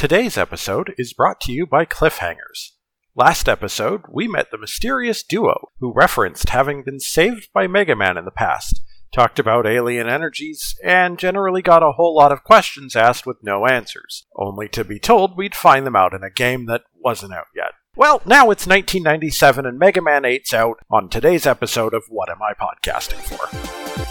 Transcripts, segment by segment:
Today's episode is brought to you by Cliffhangers. Last episode, we met the mysterious duo who referenced having been saved by Mega Man in the past, talked about alien energies, and generally got a whole lot of questions asked with no answers, only to be told we'd find them out in a game that wasn't out yet. Well, now it's 1997 and Mega Man 8's out on today's episode of What Am I Podcasting For?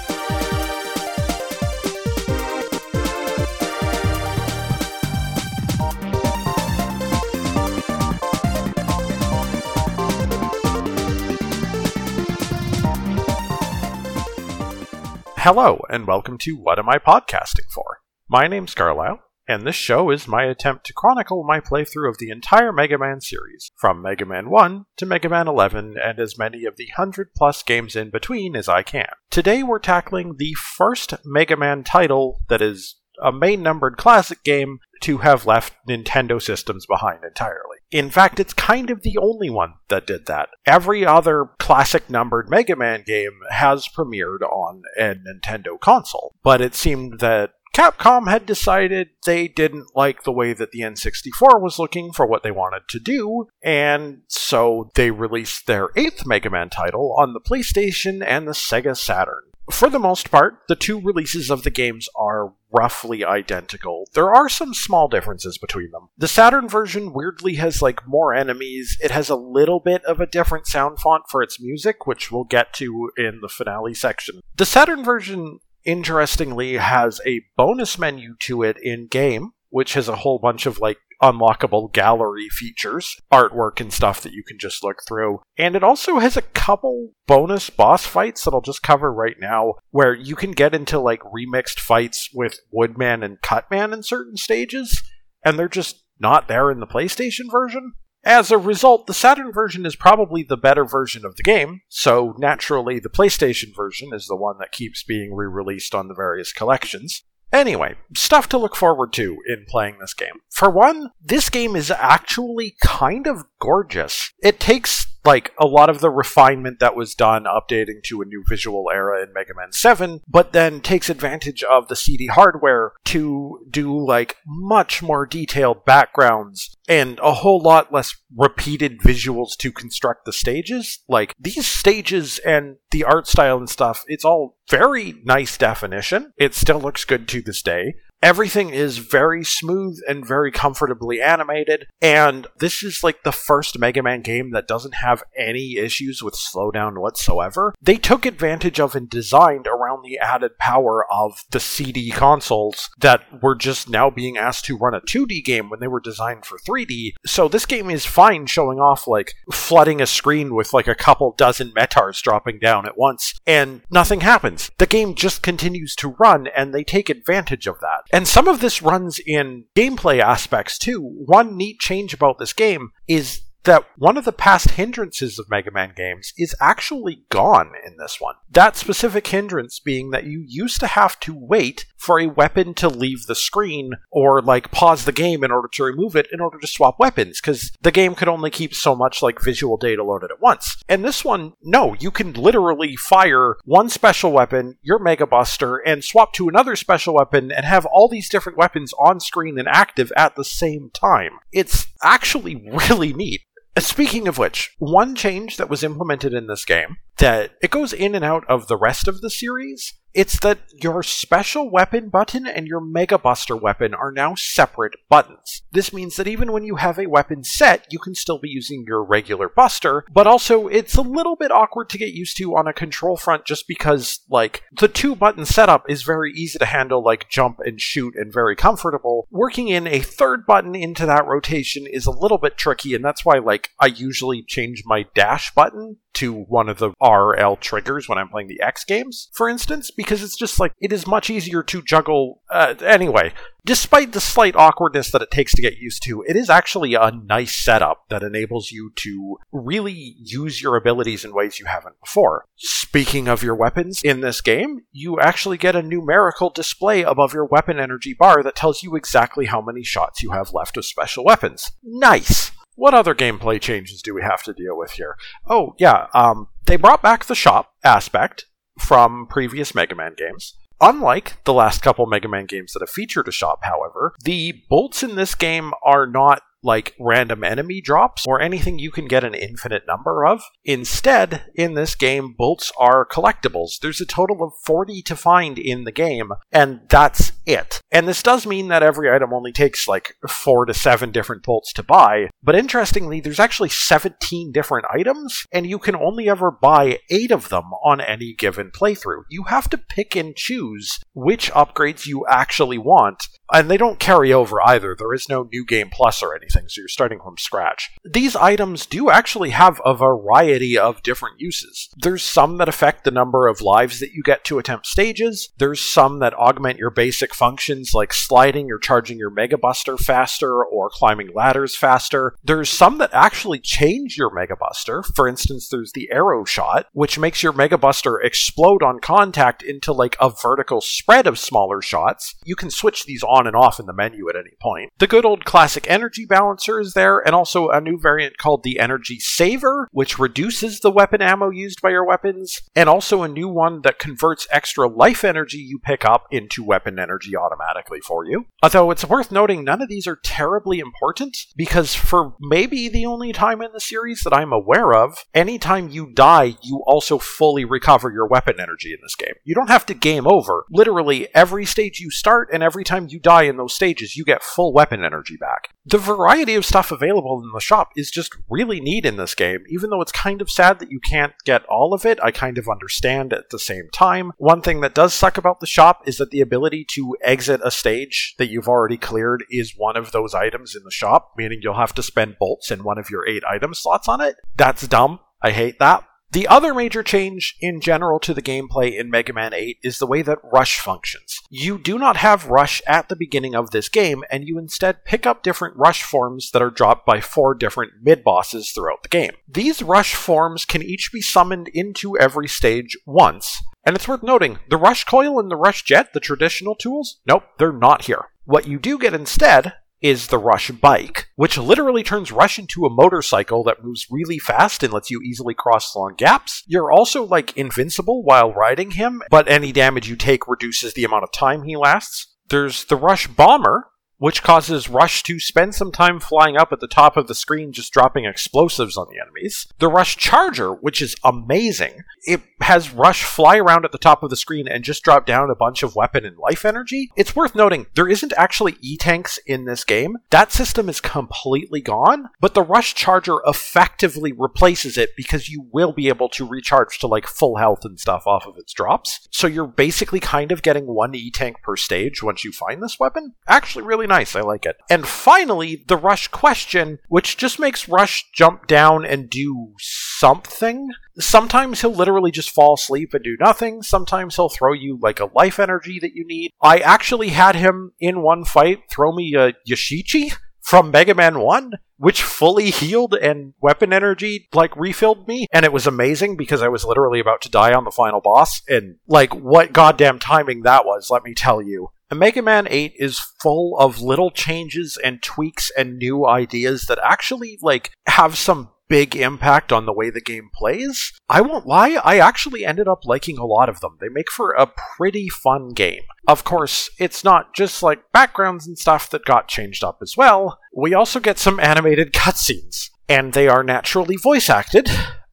Hello, and welcome to What Am I Podcasting For? My name's Carlisle, and this show is my attempt to chronicle my playthrough of the entire Mega Man series, from Mega Man 1 to Mega Man 11, and as many of the 100 plus games in between as I can. Today we're tackling the first Mega Man title that is a main numbered classic game to have left Nintendo systems behind entirely. In fact, it's kind of the only one that did that. Every other classic numbered Mega Man game has premiered on a Nintendo console, but it seemed that Capcom had decided they didn't like the way that the N64 was looking for what they wanted to do, and so they released their eighth Mega Man title on the PlayStation and the Sega Saturn. For the most part, the two releases of the games are roughly identical. There are some small differences between them. The Saturn version weirdly has like more enemies. It has a little bit of a different sound font for its music, which we'll get to in the finale section. The Saturn version interestingly has a bonus menu to it in game, which has a whole bunch of like unlockable gallery features, artwork and stuff that you can just look through. And it also has a couple bonus boss fights that I'll just cover right now, where you can get into like remixed fights with Woodman and Cutman in certain stages, and they're just not there in the PlayStation version. As a result, the Saturn version is probably the better version of the game, so naturally the PlayStation version is the one that keeps being re released on the various collections. Anyway, stuff to look forward to in playing this game. For one, this game is actually kind of gorgeous. It takes like a lot of the refinement that was done updating to a new visual era in Mega Man 7, but then takes advantage of the CD hardware to do like much more detailed backgrounds and a whole lot less repeated visuals to construct the stages. Like these stages and the art style and stuff, it's all very nice definition. It still looks good to this day. Everything is very smooth and very comfortably animated, and this is like the first Mega Man game that doesn't have any issues with slowdown whatsoever. They took advantage of and designed around the added power of the CD consoles that were just now being asked to run a 2D game when they were designed for 3D. So this game is fine showing off like flooding a screen with like a couple dozen Mettaurs dropping down at once, and nothing happens. The game just continues to run, and they take advantage of that. And some of this runs in gameplay aspects too. One neat change about this game is that one of the past hindrances of Mega Man games is actually gone in this one. That specific hindrance being that you used to have to wait for a weapon to leave the screen or like pause the game in order to remove it in order to swap weapons because the game could only keep so much like visual data loaded at once. And this one, no, you can literally fire one special weapon, your Mega Buster, and swap to another special weapon and have all these different weapons on screen and active at the same time. It's actually really neat. Speaking of which, one change that was implemented in this game that it goes in and out of the rest of the series. It's that your special weapon button and your Mega Buster weapon are now separate buttons. This means that even when you have a weapon set, you can still be using your regular Buster, but also it's a little bit awkward to get used to on a control front just because, like, the two button setup is very easy to handle, like jump and shoot, and very comfortable. Working in a third button into that rotation is a little bit tricky, and that's why, like, I usually change my dash button to one of the RL triggers when I'm playing the X games, for instance, because it's just like it is much easier to juggle. Uh, anyway, despite the slight awkwardness that it takes to get used to, it is actually a nice setup that enables you to really use your abilities in ways you haven't before. Speaking of your weapons in this game, you actually get a numerical display above your weapon energy bar that tells you exactly how many shots you have left of special weapons. Nice! What other gameplay changes do we have to deal with here? Oh, yeah, um, they brought back the shop aspect from previous Mega Man games. Unlike the last couple Mega Man games that have featured a shop, however, the bolts in this game are not like random enemy drops or anything you can get an infinite number of. Instead, in this game, bolts are collectibles. There's a total of 40 to find in the game, and that's it. And this does mean that every item only takes like 4 to 7 different bolts to buy, but interestingly, there's actually 17 different items, and you can only ever buy 8 of them on any given playthrough. You have to pick and choose which upgrades you actually want, and they don't carry over either. There is no New Game Plus or anything, so you're starting from scratch. These items do actually have a variety of different uses. There's some that affect the number of lives that you get to attempt stages, there's some that augment your basic functions like sliding or charging your Mega Buster faster or climbing ladders faster. There's some that actually change your Mega Buster. For instance, there's the Arrow Shot, which makes your Mega Buster explode on contact into like a vertical spread of smaller shots. You can switch these on on and off in the menu at any point. The good old classic energy balancer is there, and also a new variant called the Energy Saver, which reduces the weapon ammo used by your weapons, and also a new one that converts extra life energy you pick up into weapon energy automatically for you. Although it's worth noting, none of these are terribly important, because for maybe the only time in the series that I'm aware of, anytime you die, you also fully recover your weapon energy in this game. You don't have to game over. Literally, every stage you start and every time you die, die in those stages, you get full weapon energy back. The variety of stuff available in the shop is just really neat in this game, even though it's kind of sad that you can't get all of it. I kind of understand at the same time. One thing that does suck about the shop is that the ability to exit a stage that you've already cleared is one of those items in the shop, meaning you'll have to spend bolts in one of your eight item slots on it. That's dumb. I hate that. The other major change in general to the gameplay in Mega Man 8 is the way that Rush functions. You do not have Rush at the beginning of this game, and you instead pick up different Rush forms that are dropped by four different mid bosses throughout the game. These Rush forms can each be summoned into every stage once, and it's worth noting the Rush Coil and the Rush Jet, the traditional tools, nope, they're not here. What you do get instead is the Rush bike, which literally turns Rush into a motorcycle that moves really fast and lets you easily cross long gaps. You're also like invincible while riding him, but any damage you take reduces the amount of time he lasts. There's the Rush Bomber, which causes Rush to spend some time flying up at the top of the screen just dropping explosives on the enemies. The Rush Charger, which is amazing, it has Rush fly around at the top of the screen and just drop down a bunch of weapon and life energy. It's worth noting there isn't actually E tanks in this game. That system is completely gone, but the Rush Charger effectively replaces it because you will be able to recharge to like full health and stuff off of its drops. So you're basically kind of getting one E tank per stage once you find this weapon. Actually, really nice. I like it. And finally, the Rush question, which just makes Rush jump down and do something. Sometimes he'll literally just fall asleep and do nothing. Sometimes he'll throw you like a life energy that you need. I actually had him in one fight throw me a Yashichi from Mega Man 1, which fully healed and weapon energy like refilled me. And it was amazing because I was literally about to die on the final boss. And like what goddamn timing that was, let me tell you. Mega Man 8 is full of little changes and tweaks and new ideas that actually like have some big impact on the way the game plays. I won't lie, I actually ended up liking a lot of them. They make for a pretty fun game. Of course, it's not just like backgrounds and stuff that got changed up as well. We also get some animated cutscenes, and they are naturally voice acted.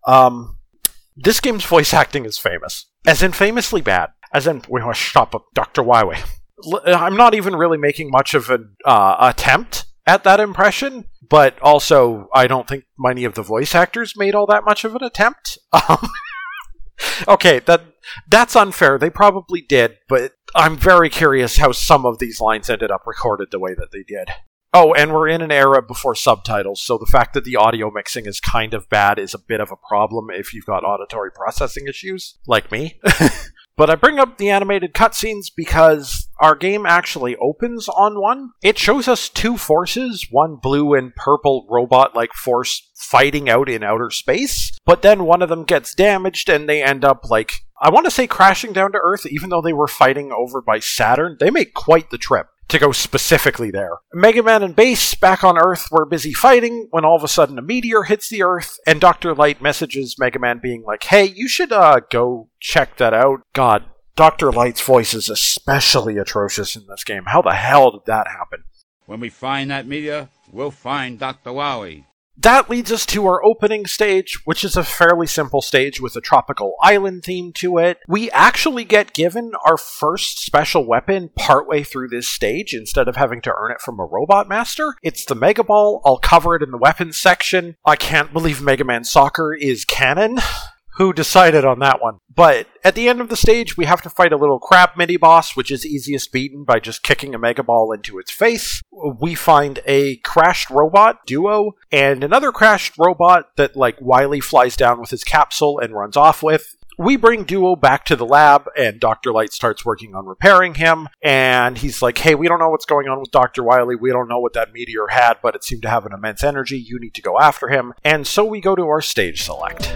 Um, this game's voice acting is famous, as in famously bad, as in we to stop Dr. Wyway. I'm not even really making much of an uh, attempt at that impression, but also I don't think many of the voice actors made all that much of an attempt. Um, okay, that that's unfair. They probably did, but I'm very curious how some of these lines ended up recorded the way that they did. Oh, and we're in an era before subtitles, so the fact that the audio mixing is kind of bad is a bit of a problem if you've got auditory processing issues, like me. But I bring up the animated cutscenes because our game actually opens on one. It shows us two forces, one blue and purple robot like force fighting out in outer space, but then one of them gets damaged and they end up like I want to say crashing down to Earth, even though they were fighting over by Saturn. They make quite the trip to go specifically there. Mega Man and Bass back on Earth were busy fighting when all of a sudden a meteor hits the Earth, and Dr. Light messages Mega Man being like, hey, you should uh, go check that out. God, Dr. Light's voice is especially atrocious in this game. How the hell did that happen? When we find that meteor, we'll find Dr. Wily. That leads us to our opening stage, which is a fairly simple stage with a tropical island theme to it. We actually get given our first special weapon partway through this stage instead of having to earn it from a robot master. It's the Mega Ball. I'll cover it in the weapons section. I can't believe Mega Man Soccer is canon who decided on that one. But at the end of the stage, we have to fight a little crab mini boss, which is easiest beaten by just kicking a Mega Ball into its face. We find a crashed robot duo and another crashed robot that like Wily flies down with his capsule and runs off with. We bring Duo back to the lab, and Dr. Light starts working on repairing him. And he's like, Hey, we don't know what's going on with Dr. Wily. We don't know what that meteor had, but it seemed to have an immense energy. You need to go after him. And so we go to our stage select.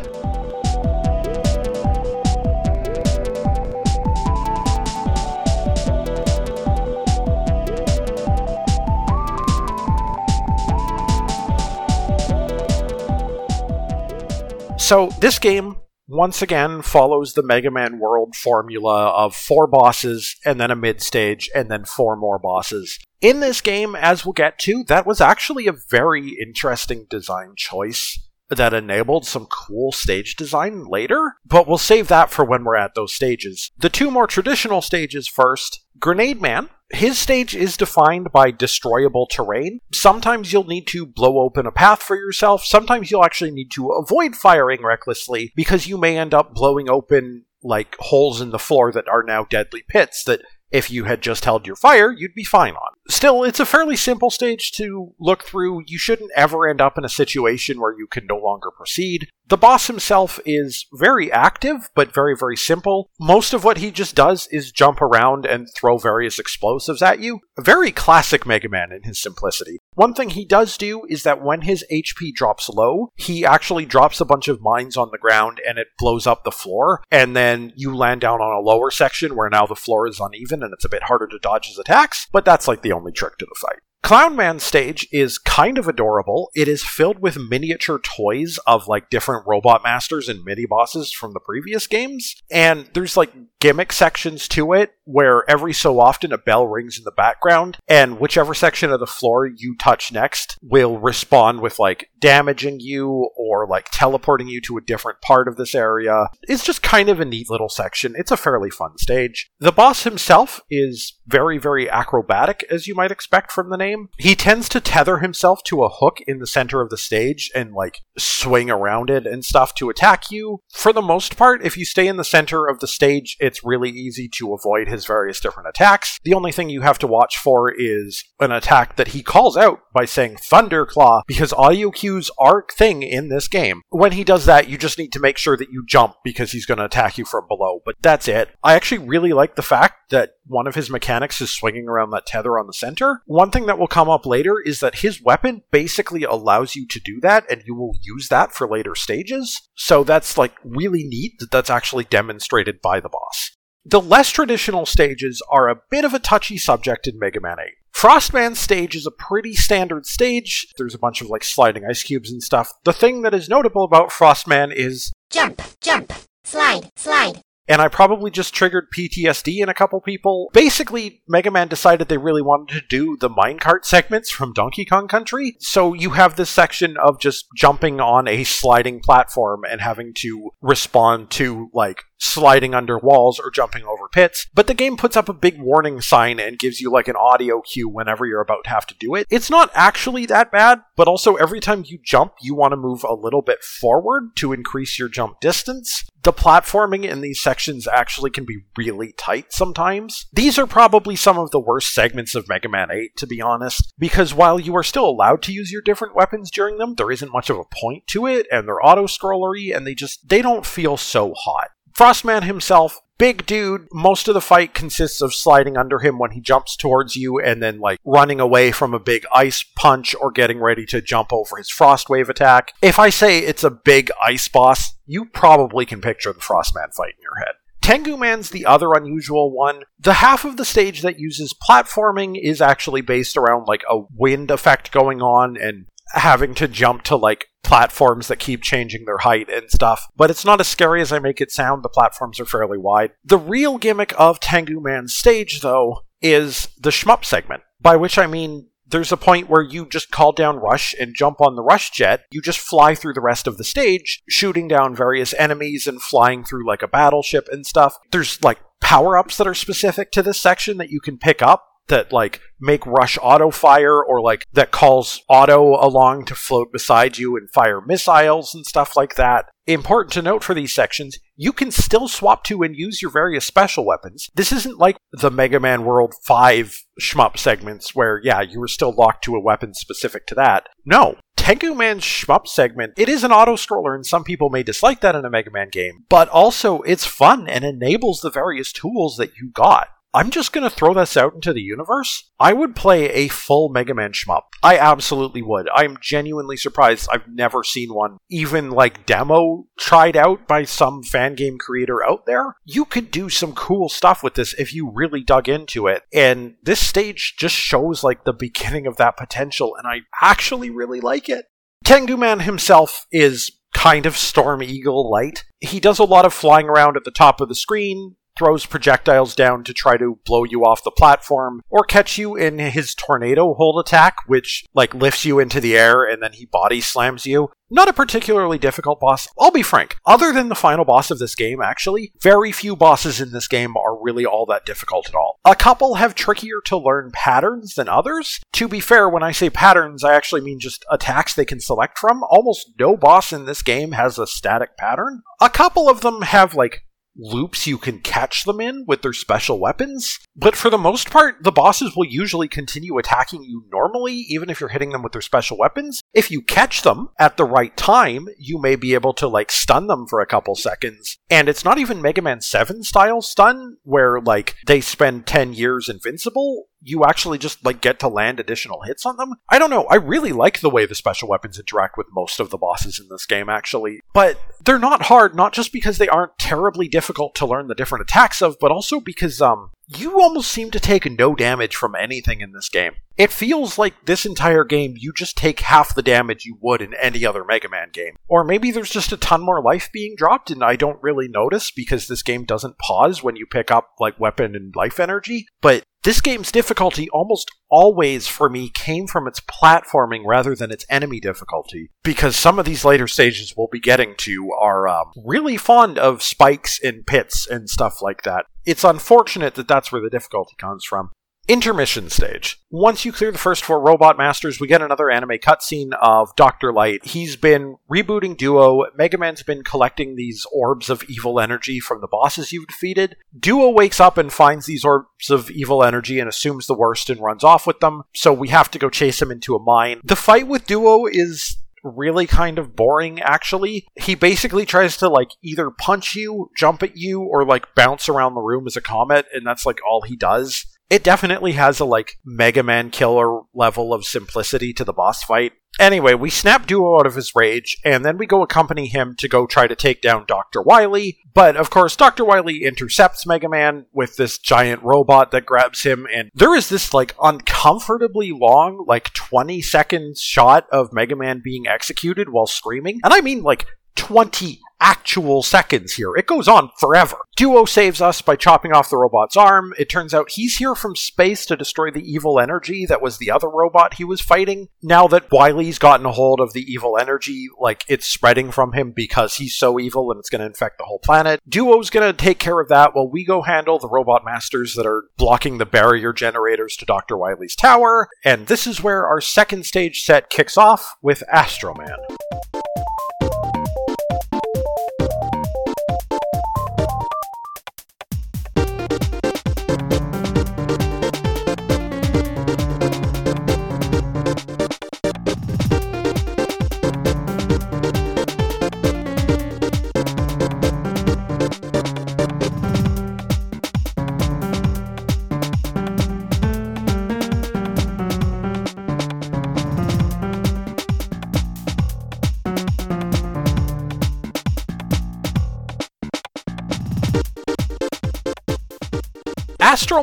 So, this game, once again, follows the Mega Man World formula of four bosses, and then a mid stage, and then four more bosses. In this game, as we'll get to, that was actually a very interesting design choice that enabled some cool stage design later, but we'll save that for when we're at those stages. The two more traditional stages first Grenade Man. His stage is defined by destroyable terrain. Sometimes you'll need to blow open a path for yourself. Sometimes you'll actually need to avoid firing recklessly because you may end up blowing open like holes in the floor that are now deadly pits that if you had just held your fire, you'd be fine on. Still, it's a fairly simple stage to look through. You shouldn't ever end up in a situation where you can no longer proceed. The boss himself is very active, but very, very simple. Most of what he just does is jump around and throw various explosives at you. Very classic Mega Man in his simplicity. One thing he does do is that when his HP drops low, he actually drops a bunch of mines on the ground and it blows up the floor, and then you land down on a lower section where now the floor is uneven and it's a bit harder to dodge his attacks, but that's like the only trick to the fight. Clownman's stage is kind of adorable. It is filled with miniature toys of like different robot masters and mini bosses from the previous games. And there's like gimmick sections to it where every so often a bell rings in the background and whichever section of the floor you touch next will respond with like damaging you or like teleporting you to a different part of this area. It's just kind of a neat little section. It's a fairly fun stage. The boss himself is very, very acrobatic, as you might expect from the name. He tends to tether himself to a hook in the center of the stage and like swing around it and stuff to attack you. For the most part, if you stay in the center of the stage, it's really easy to avoid his various different attacks. The only thing you have to watch for is an attack that he calls out by saying Thunderclaw, because audio cues are thing in this game. When he does that, you just need to make sure that you jump because he's going to attack you from below, but that's it. I actually really like the fact that one of his mechanics is swinging around that tether on the center. One thing that will come up later is that his weapon basically allows you to do that, and you will use that for later stages. So that's like really neat that that's actually demonstrated by the boss. The less traditional stages are a bit of a touchy subject in Mega Man 8. Frostman's stage is a pretty standard stage. There's a bunch of like sliding ice cubes and stuff. The thing that is notable about Frostman is jump, jump, slide, slide, and I probably just triggered PTSD in a couple people. Basically, Mega Man decided they really wanted to do the minecart segments from Donkey Kong Country. So you have this section of just jumping on a sliding platform and having to respond to, like, sliding under walls or jumping over pits, but the game puts up a big warning sign and gives you like an audio cue whenever you're about to have to do it. It's not actually that bad, but also every time you jump, you want to move a little bit forward to increase your jump distance. The platforming in these sections actually can be really tight sometimes. These are probably some of the worst segments of Mega Man 8, to be honest, because while you are still allowed to use your different weapons during them, there isn't much of a point to it, and they're auto-scrollery, and they just, they don't feel so hot. Frostman himself, big dude. Most of the fight consists of sliding under him when he jumps towards you and then like running away from a big ice punch or getting ready to jump over his frost wave attack. If I say it's a big ice boss, you probably can picture the Frostman fight in your head. Tengu Man's the other unusual one. The half of the stage that uses platforming is actually based around like a wind effect going on and having to jump to like platforms that keep changing their height and stuff. But it's not as scary as I make it sound. The platforms are fairly wide. The real gimmick of Tengu Man's stage, though, is the shmup segment, by which I mean there's a point where you just call down Rush and jump on the Rush jet. You just fly through the rest of the stage, shooting down various enemies and flying through like a battleship and stuff. There's like power ups that are specific to this section that you can pick up that like make rush auto fire or like that calls auto along to float beside you and fire missiles and stuff like that. Important to note for these sections, you can still swap to and use your various special weapons. This isn't like the Mega Man World 5 shmup segments where, yeah, you were still locked to a weapon specific to that. No. Tengu Man's shmup segment, it is an auto scroller, and some people may dislike that in a Mega Man game, but also it's fun and enables the various tools that you got. I'm just going to throw this out into the universe. I would play a full Mega Man shmup. I absolutely would. I'm genuinely surprised I've never seen one, even like demo tried out by some fan game creator out there. You could do some cool stuff with this if you really dug into it. And this stage just shows like the beginning of that potential, and I actually really like it. Tengu Man himself is kind of Storm Eagle light. He does a lot of flying around at the top of the screen, throws projectiles down to try to blow you off the platform, or catch you in his tornado hold attack, which like lifts you into the air and then he body slams you. Not a particularly difficult boss. I'll be frank. Other than the final boss of this game, actually, very few bosses in this game are really all that difficult at all. A couple have trickier to learn patterns than others. To be fair, when I say patterns, I actually mean just attacks they can select from. Almost no boss in this game has a static pattern. A couple of them have like loops you can catch them in with their special weapons. But for the most part, the bosses will usually continue attacking you normally, even if you're hitting them with their special weapons. If you catch them at the right time, you may be able to like stun them for a couple seconds. And it's not even Mega Man 7 style stun, where like they spend 10 years invincible you actually just like get to land additional hits on them. I don't know. I really like the way the special weapons interact with most of the bosses in this game actually. But they're not hard not just because they aren't terribly difficult to learn the different attacks of, but also because um you almost seem to take no damage from anything in this game. It feels like this entire game you just take half the damage you would in any other Mega Man game. Or maybe there's just a ton more life being dropped and I don't really notice because this game doesn't pause when you pick up like weapon and life energy. But this game's difficulty almost always for me came from its platforming rather than its enemy difficulty, because some of these later stages we'll be getting to are um, really fond of spikes and pits and stuff like that. It's unfortunate that that's where the difficulty comes from. Intermission stage. Once you clear the first four robot masters, we get another anime cutscene of Dr. Light. He's been rebooting Duo. Mega Man's been collecting these orbs of evil energy from the bosses you've defeated. Duo wakes up and finds these orbs of evil energy and assumes the worst and runs off with them, so we have to go chase him into a mine. The fight with Duo is really kind of boring actually. He basically tries to like either punch you, jump at you, or like bounce around the room as a comet, and that's like all he does it definitely has a like Mega Man killer level of simplicity to the boss fight. Anyway, we snap Duo out of his rage, and then we go accompany him to go try to take down Dr. Wily. But of course, Dr. Wily intercepts Mega Man with this giant robot that grabs him, and there is this like uncomfortably long, like 20 seconds shot of Mega Man being executed while screaming. And I mean like 20 actual seconds here. It goes on forever. Duo saves us by chopping off the robot's arm. It turns out he's here from space to destroy the evil energy that was the other robot he was fighting. Now that Wily's gotten a hold of the evil energy, like it's spreading from him because he's so evil and it's going to infect the whole planet. Duo's going to take care of that while we go handle the robot masters that are blocking the barrier generators to Dr. Wily's tower. And this is where our second stage set kicks off with Astro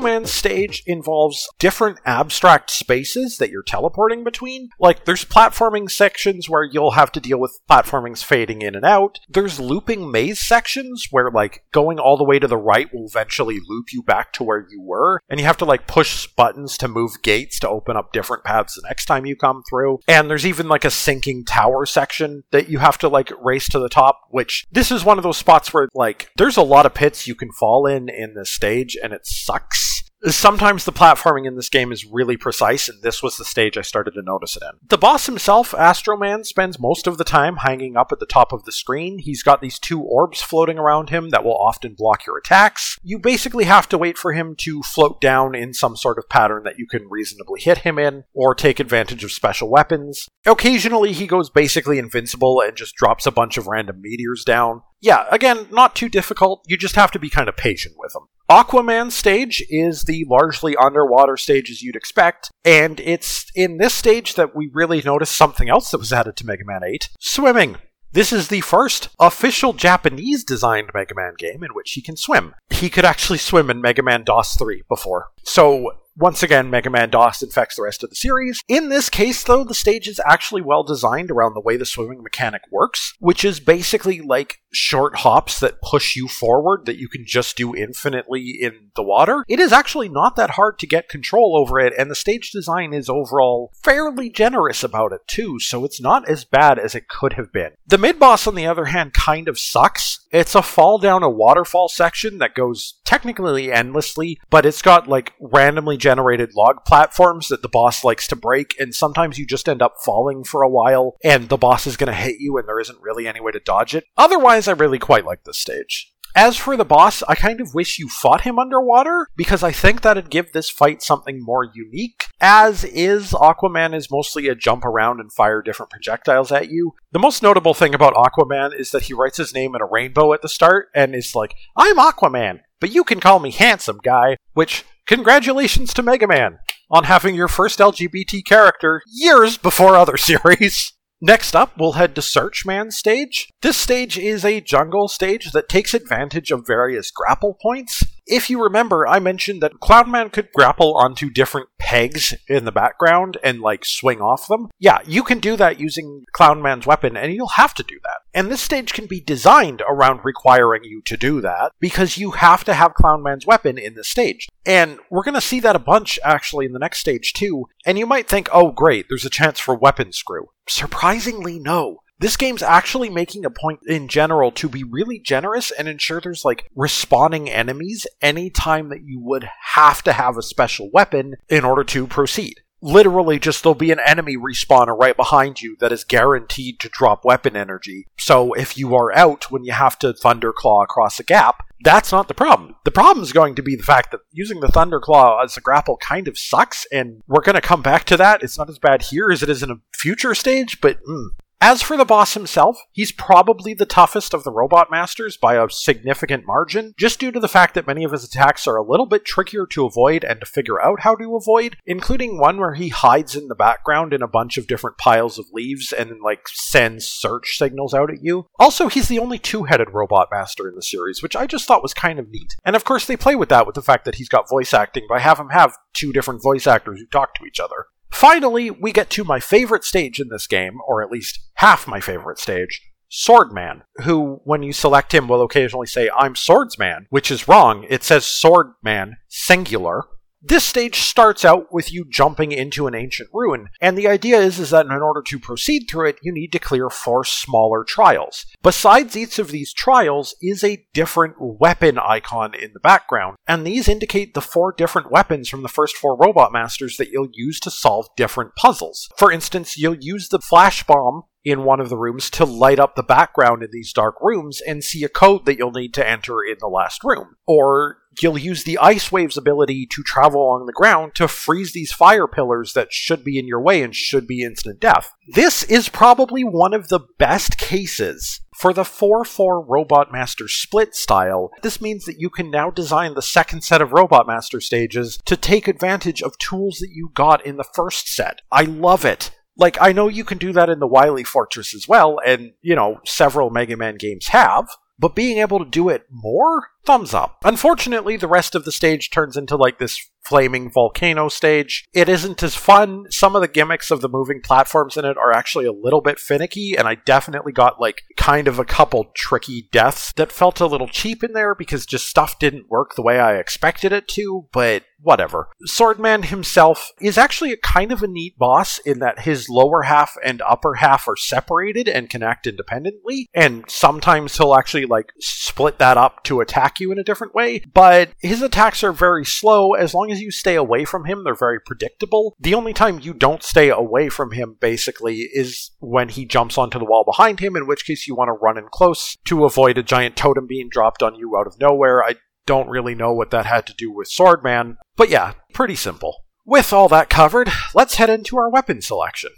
Man's stage involves different abstract spaces that you're teleporting between. Like, there's platforming sections where you'll have to deal with platformings fading in and out. There's looping maze sections where, like, going all the way to the right will eventually loop you back to where you were. And you have to, like, push buttons to move gates to open up different paths the next time you come through. And there's even, like, a sinking tower section that you have to, like, race to the top, which this is one of those spots where, like, there's a lot of pits you can fall in in this stage, and it sucks. Sometimes the platforming in this game is really precise, and this was the stage I started to notice it in. The boss himself, Astro Man, spends most of the time hanging up at the top of the screen. He's got these two orbs floating around him that will often block your attacks. You basically have to wait for him to float down in some sort of pattern that you can reasonably hit him in, or take advantage of special weapons. Occasionally, he goes basically invincible and just drops a bunch of random meteors down. Yeah, again, not too difficult. You just have to be kind of patient with him. Aquaman stage is the largely underwater stage as you'd expect, and it's in this stage that we really notice something else that was added to Mega Man 8 swimming. This is the first official Japanese designed Mega Man game in which he can swim. He could actually swim in Mega Man DOS 3 before. So, once again, Mega Man DOS infects the rest of the series. In this case, though, the stage is actually well designed around the way the swimming mechanic works, which is basically like short hops that push you forward that you can just do infinitely in the water. It is actually not that hard to get control over it, and the stage design is overall fairly generous about it too, so it's not as bad as it could have been. The mid boss, on the other hand, kind of sucks. It's a fall down a waterfall section that goes technically endlessly, but it's got like randomly generated log platforms that the boss likes to break, and sometimes you just end up falling for a while, and the boss is going to hit you, and there isn't really any way to dodge it. Otherwise, I really quite like this stage. As for the boss, I kind of wish you fought him underwater, because I think that'd give this fight something more unique. As is, Aquaman is mostly a jump around and fire different projectiles at you. The most notable thing about Aquaman is that he writes his name in a rainbow at the start and is like, I'm Aquaman, but you can call me handsome guy, which, congratulations to Mega Man on having your first LGBT character years before other series. Next up, we'll head to Searchman stage. This stage is a jungle stage that takes advantage of various grapple points. If you remember, I mentioned that Clownman could grapple onto different pegs in the background and like swing off them. Yeah, you can do that using Clownman's weapon, and you'll have to do that. And this stage can be designed around requiring you to do that because you have to have Clownman's weapon in this stage. And we're going to see that a bunch actually in the next stage too. And you might think, oh great, there's a chance for weapon screw. Surprisingly, no. This game's actually making a point in general to be really generous and ensure there's like respawning enemies anytime that you would have to have a special weapon in order to proceed. Literally, just there'll be an enemy respawner right behind you that is guaranteed to drop weapon energy. So if you are out when you have to Thunderclaw across a gap, that's not the problem. The problem is going to be the fact that using the Thunderclaw as a grapple kind of sucks, and we're going to come back to that. It's not as bad here as it is in a future stage, but mm, as for the boss himself, he's probably the toughest of the Robot Masters by a significant margin, just due to the fact that many of his attacks are a little bit trickier to avoid and to figure out how to avoid, including one where he hides in the background in a bunch of different piles of leaves and like, sends search signals out at you. Also, he's the only two headed Robot Master in the series, which I just thought was kind of neat. And of course, they play with that with the fact that he's got voice acting by have him have two different voice actors who talk to each other. Finally, we get to my favorite stage in this game, or at least half my favorite stage, Swordman, who, when you select him, will occasionally say, I'm Swordsman, which is wrong. It says Swordman, singular. This stage starts out with you jumping into an ancient ruin, and the idea is, is that in order to proceed through it, you need to clear four smaller trials. Besides each of these trials is a different weapon icon in the background, and these indicate the four different weapons from the first four Robot Masters that you'll use to solve different puzzles. For instance, you'll use the flash bomb in one of the rooms to light up the background in these dark rooms and see a code that you'll need to enter in the last room. Or you'll use the Ice Wave's ability to travel along the ground to freeze these fire pillars that should be in your way and should be instant death. This is probably one of the best cases for the 4 4 Robot Master split style, this means that you can now design the second set of Robot Master stages to take advantage of tools that you got in the first set. I love it. Like, I know you can do that in the Wily Fortress as well, and, you know, several Mega Man games have, but being able to do it more, thumbs up. Unfortunately, the rest of the stage turns into like this flaming volcano stage. It isn't as fun. Some of the gimmicks of the moving platforms in it are actually a little bit finicky, and I definitely got like kind of a couple tricky deaths that felt a little cheap in there because just stuff didn't work the way I expected it to, but whatever. Swordman himself is actually a kind of a neat boss in that his lower half and upper half are separated and can act independently, and sometimes he'll actually like split that up to attack you in a different way, but his attacks are very slow as long as you stay away from him, they're very predictable. The only time you don't stay away from him basically is when he jumps onto the wall behind him, in which case you want to run in close to avoid a giant totem being dropped on you out of nowhere. I don't really know what that had to do with Swordman, but yeah, pretty simple. With all that covered, let's head into our weapon selection.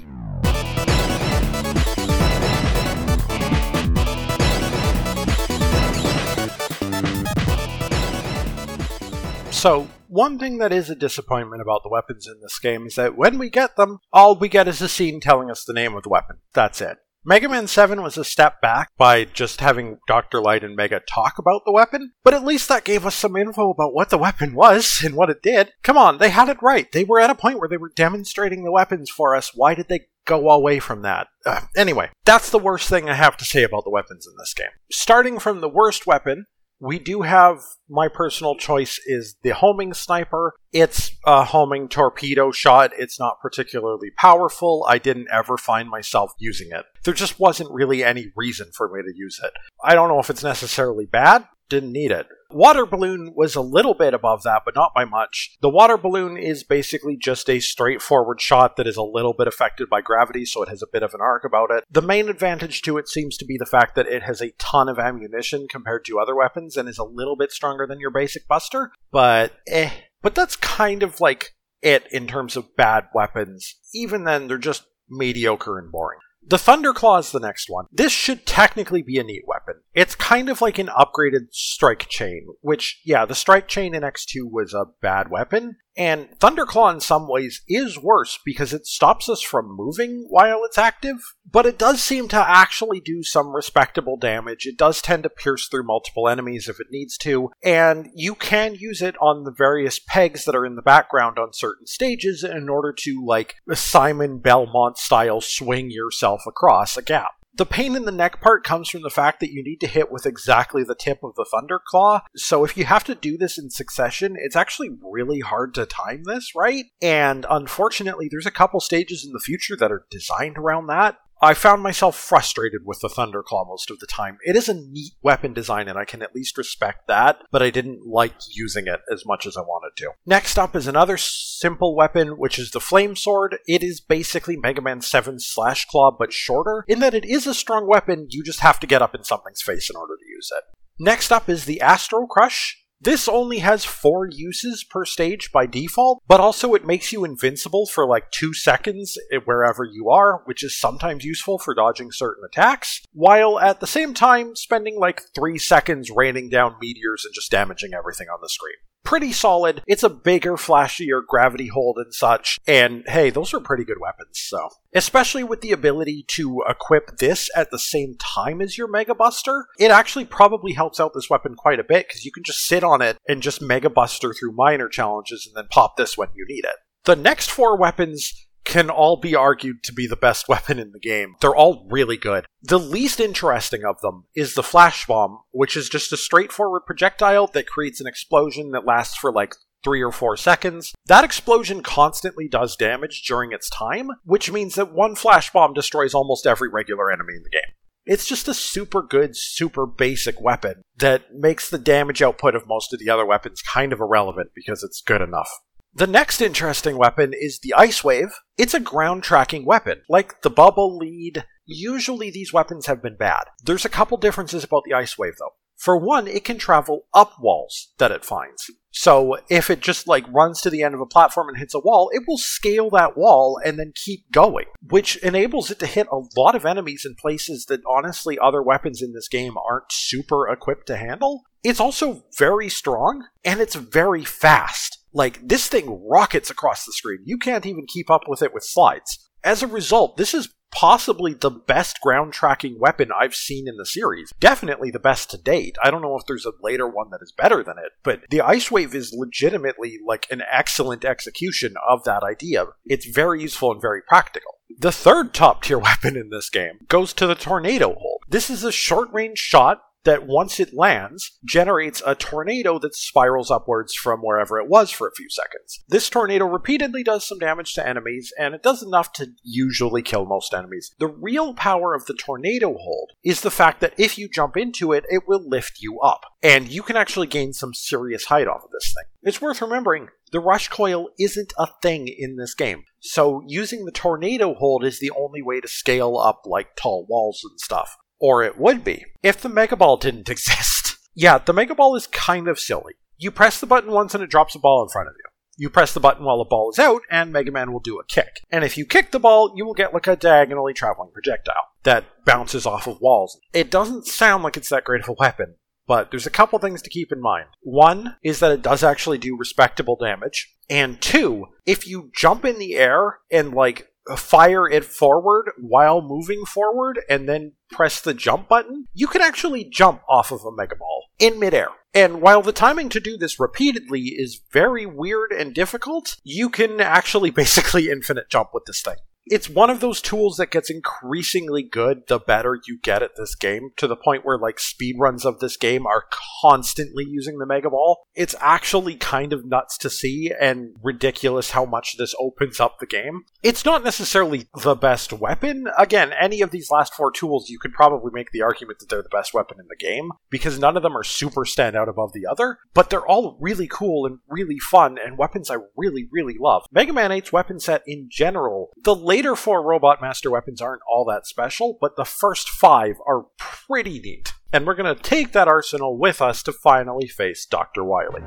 So, one thing that is a disappointment about the weapons in this game is that when we get them, all we get is a scene telling us the name of the weapon. That's it. Mega Man 7 was a step back by just having Dr. Light and Mega talk about the weapon, but at least that gave us some info about what the weapon was and what it did. Come on, they had it right. They were at a point where they were demonstrating the weapons for us. Why did they go away from that? Uh, anyway, that's the worst thing I have to say about the weapons in this game. Starting from the worst weapon, we do have my personal choice is the homing sniper. It's a homing torpedo shot. It's not particularly powerful. I didn't ever find myself using it. There just wasn't really any reason for me to use it. I don't know if it's necessarily bad. Didn't need it. Water balloon was a little bit above that, but not by much. The water balloon is basically just a straightforward shot that is a little bit affected by gravity, so it has a bit of an arc about it. The main advantage to it seems to be the fact that it has a ton of ammunition compared to other weapons and is a little bit stronger than your basic buster, but eh. But that's kind of like it in terms of bad weapons. Even then, they're just mediocre and boring. The Thunderclaw is the next one. This should technically be a neat weapon. It's kind of like an upgraded Strike Chain, which, yeah, the Strike Chain in X2 was a bad weapon, and Thunderclaw in some ways is worse because it stops us from moving while it's active, but it does seem to actually do some respectable damage. It does tend to pierce through multiple enemies if it needs to, and you can use it on the various pegs that are in the background on certain stages in order to, like, Simon Belmont style swing yourself across a gap. The pain in the neck part comes from the fact that you need to hit with exactly the tip of the Thunder Claw. So if you have to do this in succession, it's actually really hard to time this, right? And unfortunately, there's a couple stages in the future that are designed around that. I found myself frustrated with the Thunderclaw most of the time. It is a neat weapon design, and I can at least respect that, but I didn't like using it as much as I wanted to. Next up is another simple weapon, which is the Flame Sword. It is basically Mega Man 7 Slash Claw, but shorter, in that it is a strong weapon, you just have to get up in something's face in order to use it. Next up is the Astro Crush. This only has four uses per stage by default, but also it makes you invincible for like two seconds wherever you are, which is sometimes useful for dodging certain attacks, while at the same time spending like three seconds raining down meteors and just damaging everything on the screen pretty solid. It's a bigger, flashier gravity hold and such. And hey, those are pretty good weapons, so. Especially with the ability to equip this at the same time as your Mega Buster, it actually probably helps out this weapon quite a bit because you can just sit on it and just Mega Buster through minor challenges and then pop this when you need it. The next four weapons can all be argued to be the best weapon in the game. They're all really good. The least interesting of them is the flash bomb, which is just a straightforward projectile that creates an explosion that lasts for like three or four seconds. That explosion constantly does damage during its time, which means that one flash bomb destroys almost every regular enemy in the game. It's just a super good, super basic weapon that makes the damage output of most of the other weapons kind of irrelevant because it's good enough. The next interesting weapon is the Ice Wave. It's a ground tracking weapon. Like the Bubble Lead, usually these weapons have been bad. There's a couple differences about the Ice Wave though. For one, it can travel up walls that it finds. So if it just like runs to the end of a platform and hits a wall, it will scale that wall and then keep going, which enables it to hit a lot of enemies in places that honestly other weapons in this game aren't super equipped to handle. It's also very strong and it's very fast. Like, this thing rockets across the screen. You can't even keep up with it with slides. As a result, this is possibly the best ground tracking weapon I've seen in the series. Definitely the best to date. I don't know if there's a later one that is better than it, but the Ice Wave is legitimately like an excellent execution of that idea. It's very useful and very practical. The third top tier weapon in this game goes to the Tornado Hold. This is a short range shot that once it lands generates a tornado that spirals upwards from wherever it was for a few seconds. This tornado repeatedly does some damage to enemies, and it does enough to usually kill most enemies. The real power of the tornado hold is the fact that if you jump into it, it will lift you up, and you can actually gain some serious height off of this thing. It's worth remembering the rush coil isn't a thing in this game. So using the tornado hold is the only way to scale up like tall walls and stuff. Or it would be if the Mega Ball didn't exist. yeah, the Mega Ball is kind of silly. You press the button once and it drops a ball in front of you. You press the button while the ball is out, and Mega Man will do a kick. And if you kick the ball, you will get like a diagonally traveling projectile that bounces off of walls. It doesn't sound like it's that great of a weapon, but there's a couple things to keep in mind. One is that it does actually do respectable damage. And two, if you jump in the air and like fire it forward while moving forward and then press the jump button, you can actually jump off of a Mega Ball in midair. And while the timing to do this repeatedly is very weird and difficult, you can actually basically infinite jump with this thing it's one of those tools that gets increasingly good the better you get at this game to the point where like speedruns of this game are constantly using the mega ball. It's actually kind of nuts to see and ridiculous how much this opens up the game. It's not necessarily the best weapon. Again any of these last four tools you could probably make the argument that they're the best weapon in the game because none of them are super stand out above the other but they're all really cool and really fun and weapons i really really love. Mega man 8's weapon set in general the later four Robot Master weapons aren't all that special, but the first five are pretty neat. And we're going to take that arsenal with us to finally face Dr. Wily.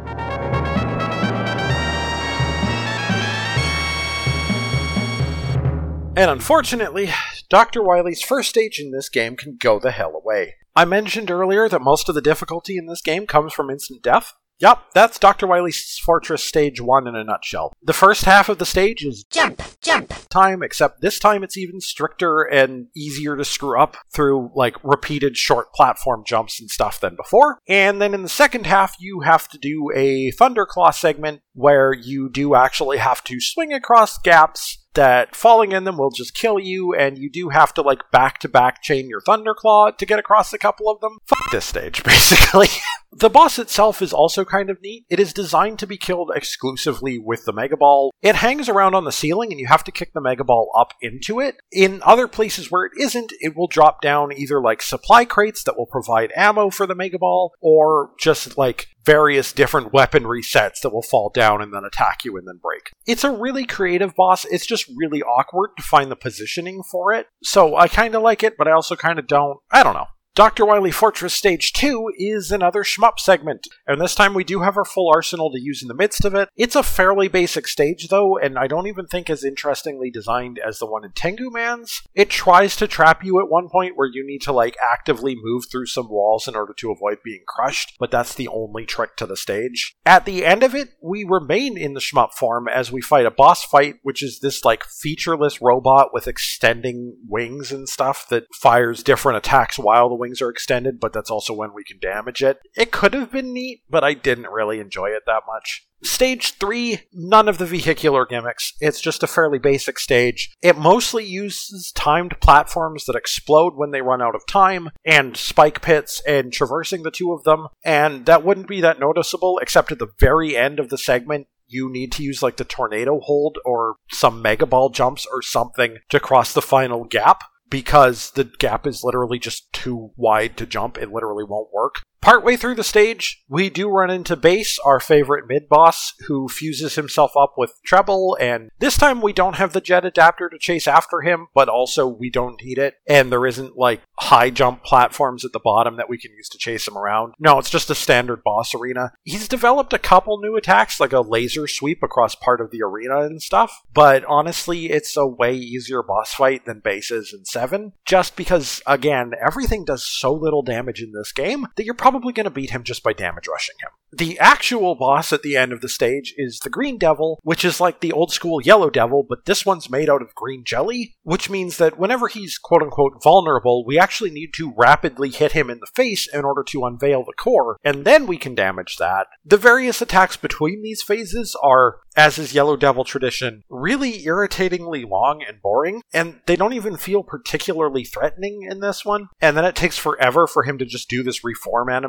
And unfortunately, Dr. Wily's first stage in this game can go the hell away. I mentioned earlier that most of the difficulty in this game comes from instant death. Yep, that's Dr. Wily's Fortress Stage 1 in a nutshell. The first half of the stage is Jump, jump. time, except this time it's even stricter and easier to screw up through like repeated short platform jumps and stuff than before. And then in the second half, you have to do a Thunderclaw segment where you do actually have to swing across gaps that falling in them will just kill you, and you do have to like back to back chain your Thunderclaw to get across a couple of them. Fuck this stage, basically. the boss itself is also kind of neat. It is designed to be killed exclusively with the Mega Ball. It hangs around on the ceiling, and you have to kick the Mega Ball up into it. In other places where it isn't, it will drop down either like supply crates that will provide ammo for the Mega Ball, or just like various different weaponry sets that will fall down and then attack you and then break. It's a really creative boss. It's just really awkward to find the positioning for it. So I kind of like it, but I also kind of don't. I don't know. Dr. Wily Fortress Stage 2 is another shmup segment, and this time we do have our full arsenal to use in the midst of it. It's a fairly basic stage, though, and I don't even think as interestingly designed as the one in Tengu Man's. It tries to trap you at one point where you need to, like, actively move through some walls in order to avoid being crushed, but that's the only trick to the stage. At the end of it, we remain in the shmup form as we fight a boss fight, which is this, like, featureless robot with extending wings and stuff that fires different attacks while the wings are extended, but that's also when we can damage it. It could have been neat, but I didn't really enjoy it that much. Stage 3, none of the vehicular gimmicks. It's just a fairly basic stage. It mostly uses timed platforms that explode when they run out of time, and spike pits, and traversing the two of them, and that wouldn't be that noticeable, except at the very end of the segment, you need to use like the tornado hold or some mega ball jumps or something to cross the final gap because the gap is literally just too wide to jump. It literally won't work. Partway through the stage, we do run into Bass, our favorite mid boss, who fuses himself up with Treble, and this time we don't have the jet adapter to chase after him, but also we don't need it, and there isn't like high jump platforms at the bottom that we can use to chase him around. No, it's just a standard boss arena. He's developed a couple new attacks, like a laser sweep across part of the arena and stuff, but honestly, it's a way easier boss fight than Bass's in 7, just because, again, everything does so little damage in this game that you're probably probably going to beat him just by damage rushing him. The actual boss at the end of the stage is the Green Devil, which is like the old school Yellow Devil, but this one's made out of green jelly, which means that whenever he's quote unquote vulnerable, we actually need to rapidly hit him in the face in order to unveil the core, and then we can damage that. The various attacks between these phases are, as is Yellow Devil tradition, really irritatingly long and boring, and they don't even feel particularly threatening in this one. And then it takes forever for him to just do this reform animation.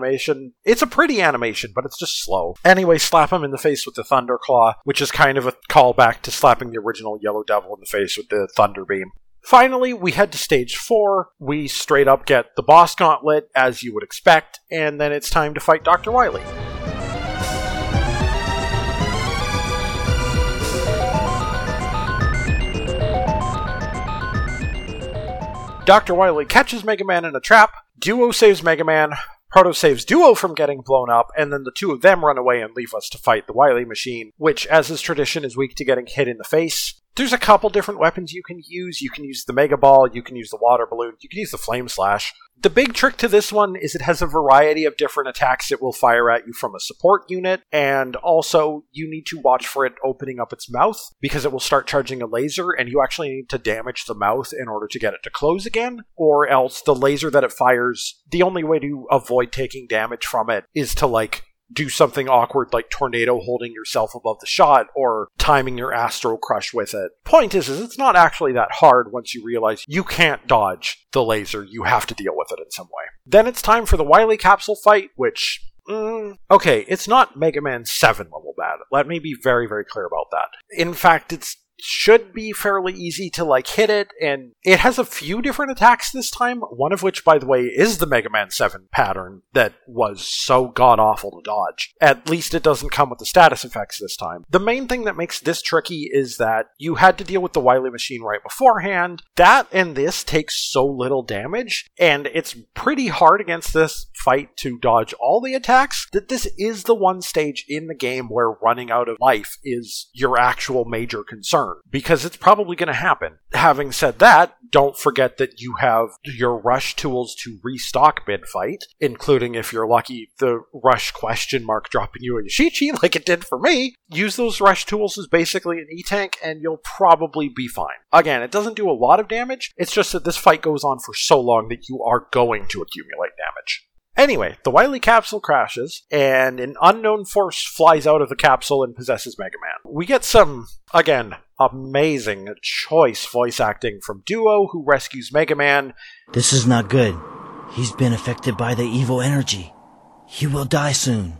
It's a pretty animation, but it's just slow. Anyway, slap him in the face with the Thunder Claw, which is kind of a callback to slapping the original Yellow Devil in the face with the Thunder Beam. Finally, we head to stage four. We straight up get the boss gauntlet, as you would expect, and then it's time to fight Dr. Wily. Dr. Wily catches Mega Man in a trap, Duo saves Mega Man, Proto saves Duo from getting blown up, and then the two of them run away and leave us to fight the Wily machine, which, as is tradition, is weak to getting hit in the face. There's a couple different weapons you can use. You can use the Mega Ball, you can use the Water Balloon, you can use the Flame Slash. The big trick to this one is it has a variety of different attacks it will fire at you from a support unit, and also you need to watch for it opening up its mouth because it will start charging a laser, and you actually need to damage the mouth in order to get it to close again, or else the laser that it fires, the only way to avoid taking damage from it is to, like, do something awkward like tornado holding yourself above the shot or timing your astro crush with it. Point is, is it's not actually that hard once you realize you can't dodge the laser. You have to deal with it in some way. Then it's time for the Wily capsule fight, which Mm, okay, it's not Mega Man 7 level bad. Let me be very, very clear about that. In fact, it's should be fairly easy to like hit it and it has a few different attacks this time one of which by the way is the mega man 7 pattern that was so god awful to dodge. At least it doesn't come with the status effects this time. The main thing that makes this tricky is that you had to deal with the wily machine right beforehand. That and this takes so little damage and it's pretty hard against this fight to dodge all the attacks that this is the one stage in the game where running out of life is your actual major concern because it's probably going to happen. Having said that, don't forget that you have your rush tools to restock mid fight, including if you're lucky, the rush question mark dropping you a Yashichi like it did for me. Use those rush tools as basically an E tank, and you'll probably be fine. Again, it doesn't do a lot of damage, it's just that this fight goes on for so long that you are going to accumulate damage. Anyway, the Wily capsule crashes, and an unknown force flies out of the capsule and possesses Mega Man. We get some, again, amazing choice voice acting from Duo, who rescues Mega Man. This is not good. He's been affected by the evil energy. He will die soon.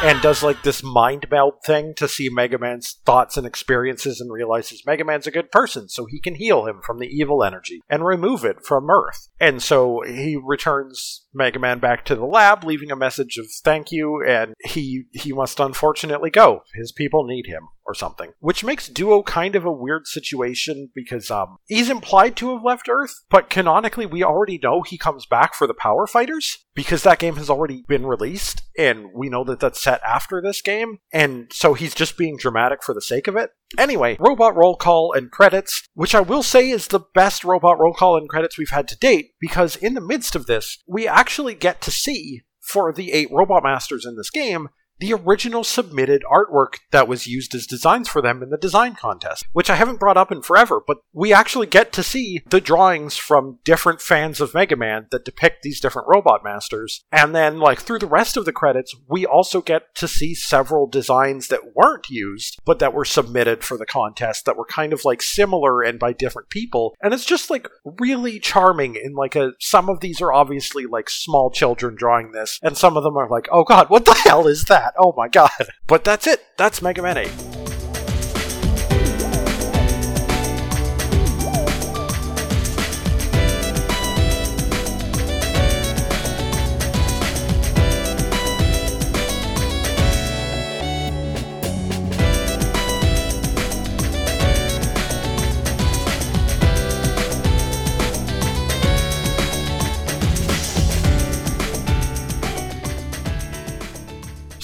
and does like this mind meld thing to see Mega Man's thoughts and experiences and realizes Mega Man's a good person, so he can heal him from the evil energy and remove it from Earth. And so he returns Mega Man back to the lab, leaving a message of thank you, and he he must unfortunately go. His people need him or something. Which makes Duo kind of a weird situation because um he's implied to have left Earth, but canonically we already know he comes back for the Power Fighters because that game has already been released and we know that that's set after this game, and so he's just being dramatic for the sake of it. Anyway, robot roll call and credits, which I will say is the best robot roll call and credits we've had to date because in the midst of this, we actually get to see for the eight robot masters in this game the original submitted artwork that was used as designs for them in the design contest, which I haven't brought up in forever, but we actually get to see the drawings from different fans of Mega Man that depict these different robot masters. And then, like, through the rest of the credits, we also get to see several designs that weren't used, but that were submitted for the contest that were kind of like similar and by different people. And it's just like really charming in like a, some of these are obviously like small children drawing this, and some of them are like, oh god, what the hell is that? That. Oh my god. But that's it. That's Mega Man 8.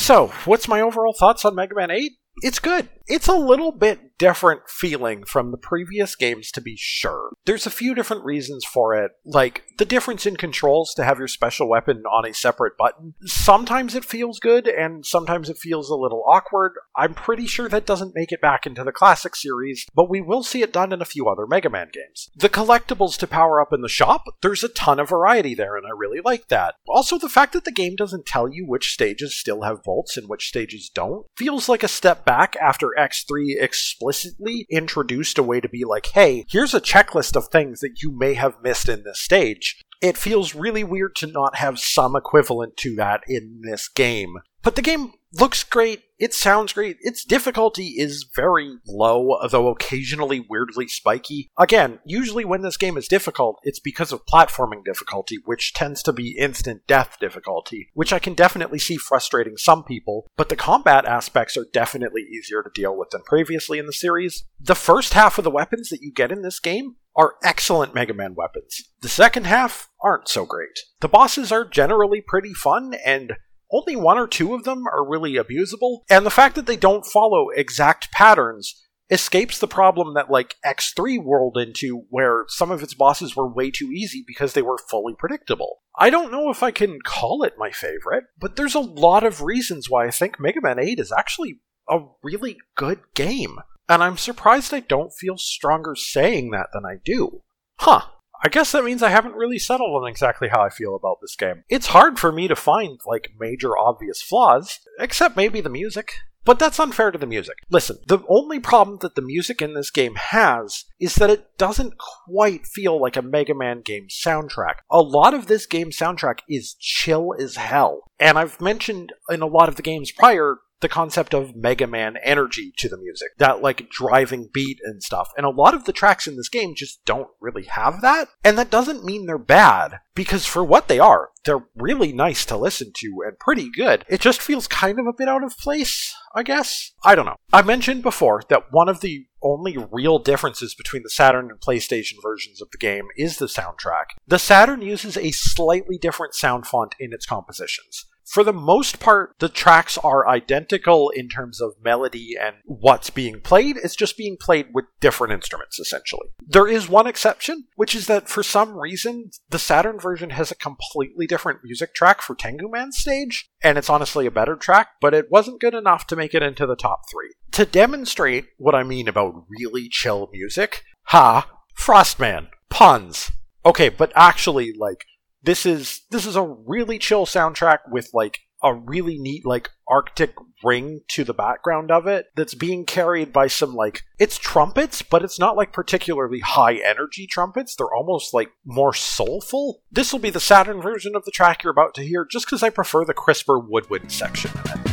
So, what's my overall thoughts on Mega Man 8? It's good. It's a little bit different feeling from the previous games to be sure. There's a few different reasons for it, like the difference in controls to have your special weapon on a separate button. Sometimes it feels good, and sometimes it feels a little awkward. I'm pretty sure that doesn't make it back into the classic series, but we will see it done in a few other Mega Man games. The collectibles to power up in the shop, there's a ton of variety there, and I really like that. Also, the fact that the game doesn't tell you which stages still have bolts and which stages don't feels like a step back after X3 explicitly introduced a way to be like, hey, here's a checklist of things that you may have missed in this stage. It feels really weird to not have some equivalent to that in this game. But the game looks great, it sounds great, its difficulty is very low, though occasionally weirdly spiky. Again, usually when this game is difficult, it's because of platforming difficulty, which tends to be instant death difficulty, which I can definitely see frustrating some people, but the combat aspects are definitely easier to deal with than previously in the series. The first half of the weapons that you get in this game are excellent Mega Man weapons. The second half aren't so great. The bosses are generally pretty fun, and only one or two of them are really abusable, and the fact that they don't follow exact patterns escapes the problem that like X3 whirled into where some of its bosses were way too easy because they were fully predictable. I don't know if I can call it my favorite, but there's a lot of reasons why I think Mega Man 8 is actually a really good game. And I'm surprised I don't feel stronger saying that than I do. Huh. I guess that means I haven't really settled on exactly how I feel about this game. It's hard for me to find, like, major obvious flaws, except maybe the music. But that's unfair to the music. Listen, the only problem that the music in this game has is that it doesn't quite feel like a Mega Man game soundtrack. A lot of this game soundtrack is chill as hell. And I've mentioned in a lot of the games prior the concept of Mega Man energy to the music, that like driving beat and stuff. And a lot of the tracks in this game just don't really have that. And that doesn't mean they're bad, because for what they are, they're really nice to listen to and pretty good. It just feels kind of a bit out of place, I guess. I don't know. I mentioned before that one of the only real differences between the Saturn and PlayStation versions of the game is the soundtrack. The Saturn uses a slightly different sound font in its compositions for the most part, the tracks are identical in terms of melody and what's being played. It's just being played with different instruments, essentially. There is one exception, which is that for some reason, the Saturn version has a completely different music track for Tengu Man's stage, and it's honestly a better track, but it wasn't good enough to make it into the top three. To demonstrate what I mean about really chill music, ha, Frostman, puns. Okay, but actually, like, this is this is a really chill soundtrack with like a really neat like arctic ring to the background of it that's being carried by some like it's trumpets but it's not like particularly high energy trumpets. They're almost like more soulful. This will be the saturn version of the track you're about to hear just because i prefer the crisper woodwind section in it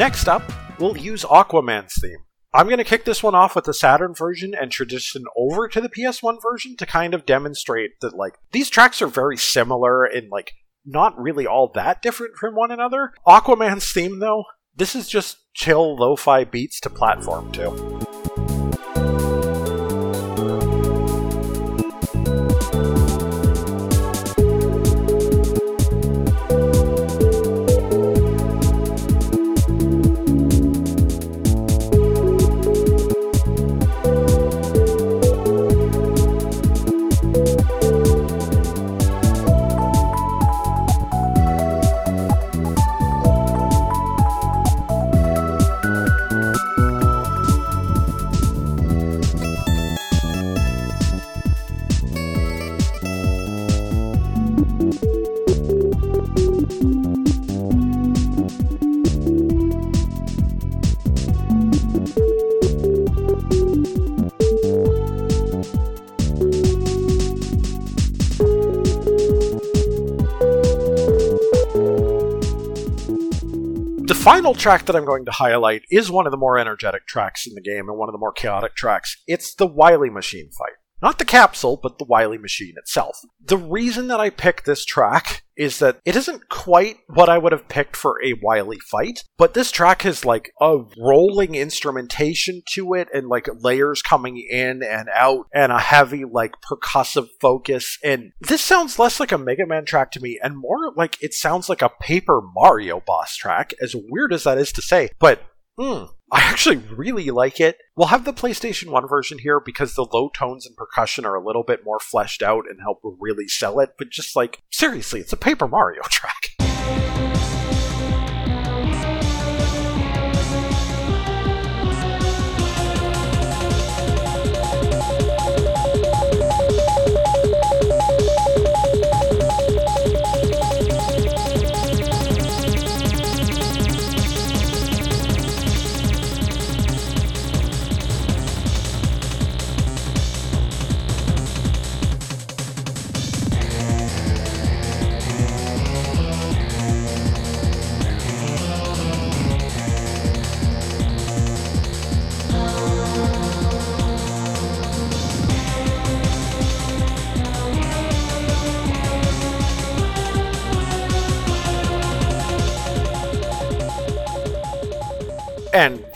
Next up, we'll use Aquaman's theme. I'm going to kick this one off with the Saturn version and transition over to the PS1 version to kind of demonstrate that, like, these tracks are very similar and, like, not really all that different from one another. Aquaman's theme, though, this is just chill lo fi beats to platform to. Final track that I'm going to highlight is one of the more energetic tracks in the game and one of the more chaotic tracks. It's the Wily Machine fight. Not the capsule, but the Wily machine itself. The reason that I picked this track is that it isn't quite what I would have picked for a Wily fight, but this track has like a rolling instrumentation to it and like layers coming in and out and a heavy like percussive focus. And this sounds less like a Mega Man track to me and more like it sounds like a Paper Mario boss track, as weird as that is to say. But Hmm. I actually really like it. We'll have the PlayStation 1 version here because the low tones and percussion are a little bit more fleshed out and help really sell it, but just like, seriously, it's a Paper Mario track.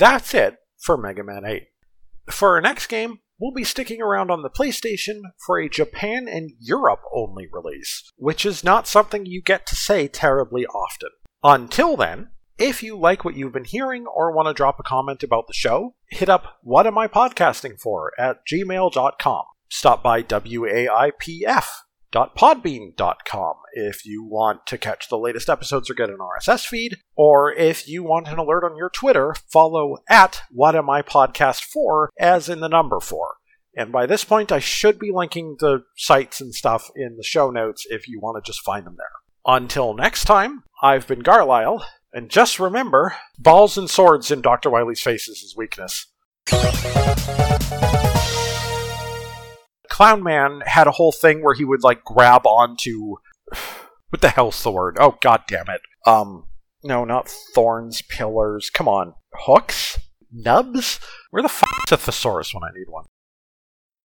That's it for Mega Man 8. For our next game, we'll be sticking around on the PlayStation for a Japan and Europe only release, which is not something you get to say terribly often. Until then, if you like what you've been hearing or want to drop a comment about the show, hit up what am I podcasting for at gmail.com. Stop by WAIPF podbean.com if you want to catch the latest episodes or get an RSS feed, or if you want an alert on your Twitter, follow at What Am I Podcast For as in the number four. And by this point, I should be linking the sites and stuff in the show notes if you want to just find them there. Until next time, I've been Garlisle, and just remember balls and swords in Dr. Wily's face is his weakness. Clown Man had a whole thing where he would like grab onto what the hell's the word? Oh god damn it. Um no, not thorns, pillars. Come on. Hooks? Nubs? Where the fuck is a thesaurus when I need one?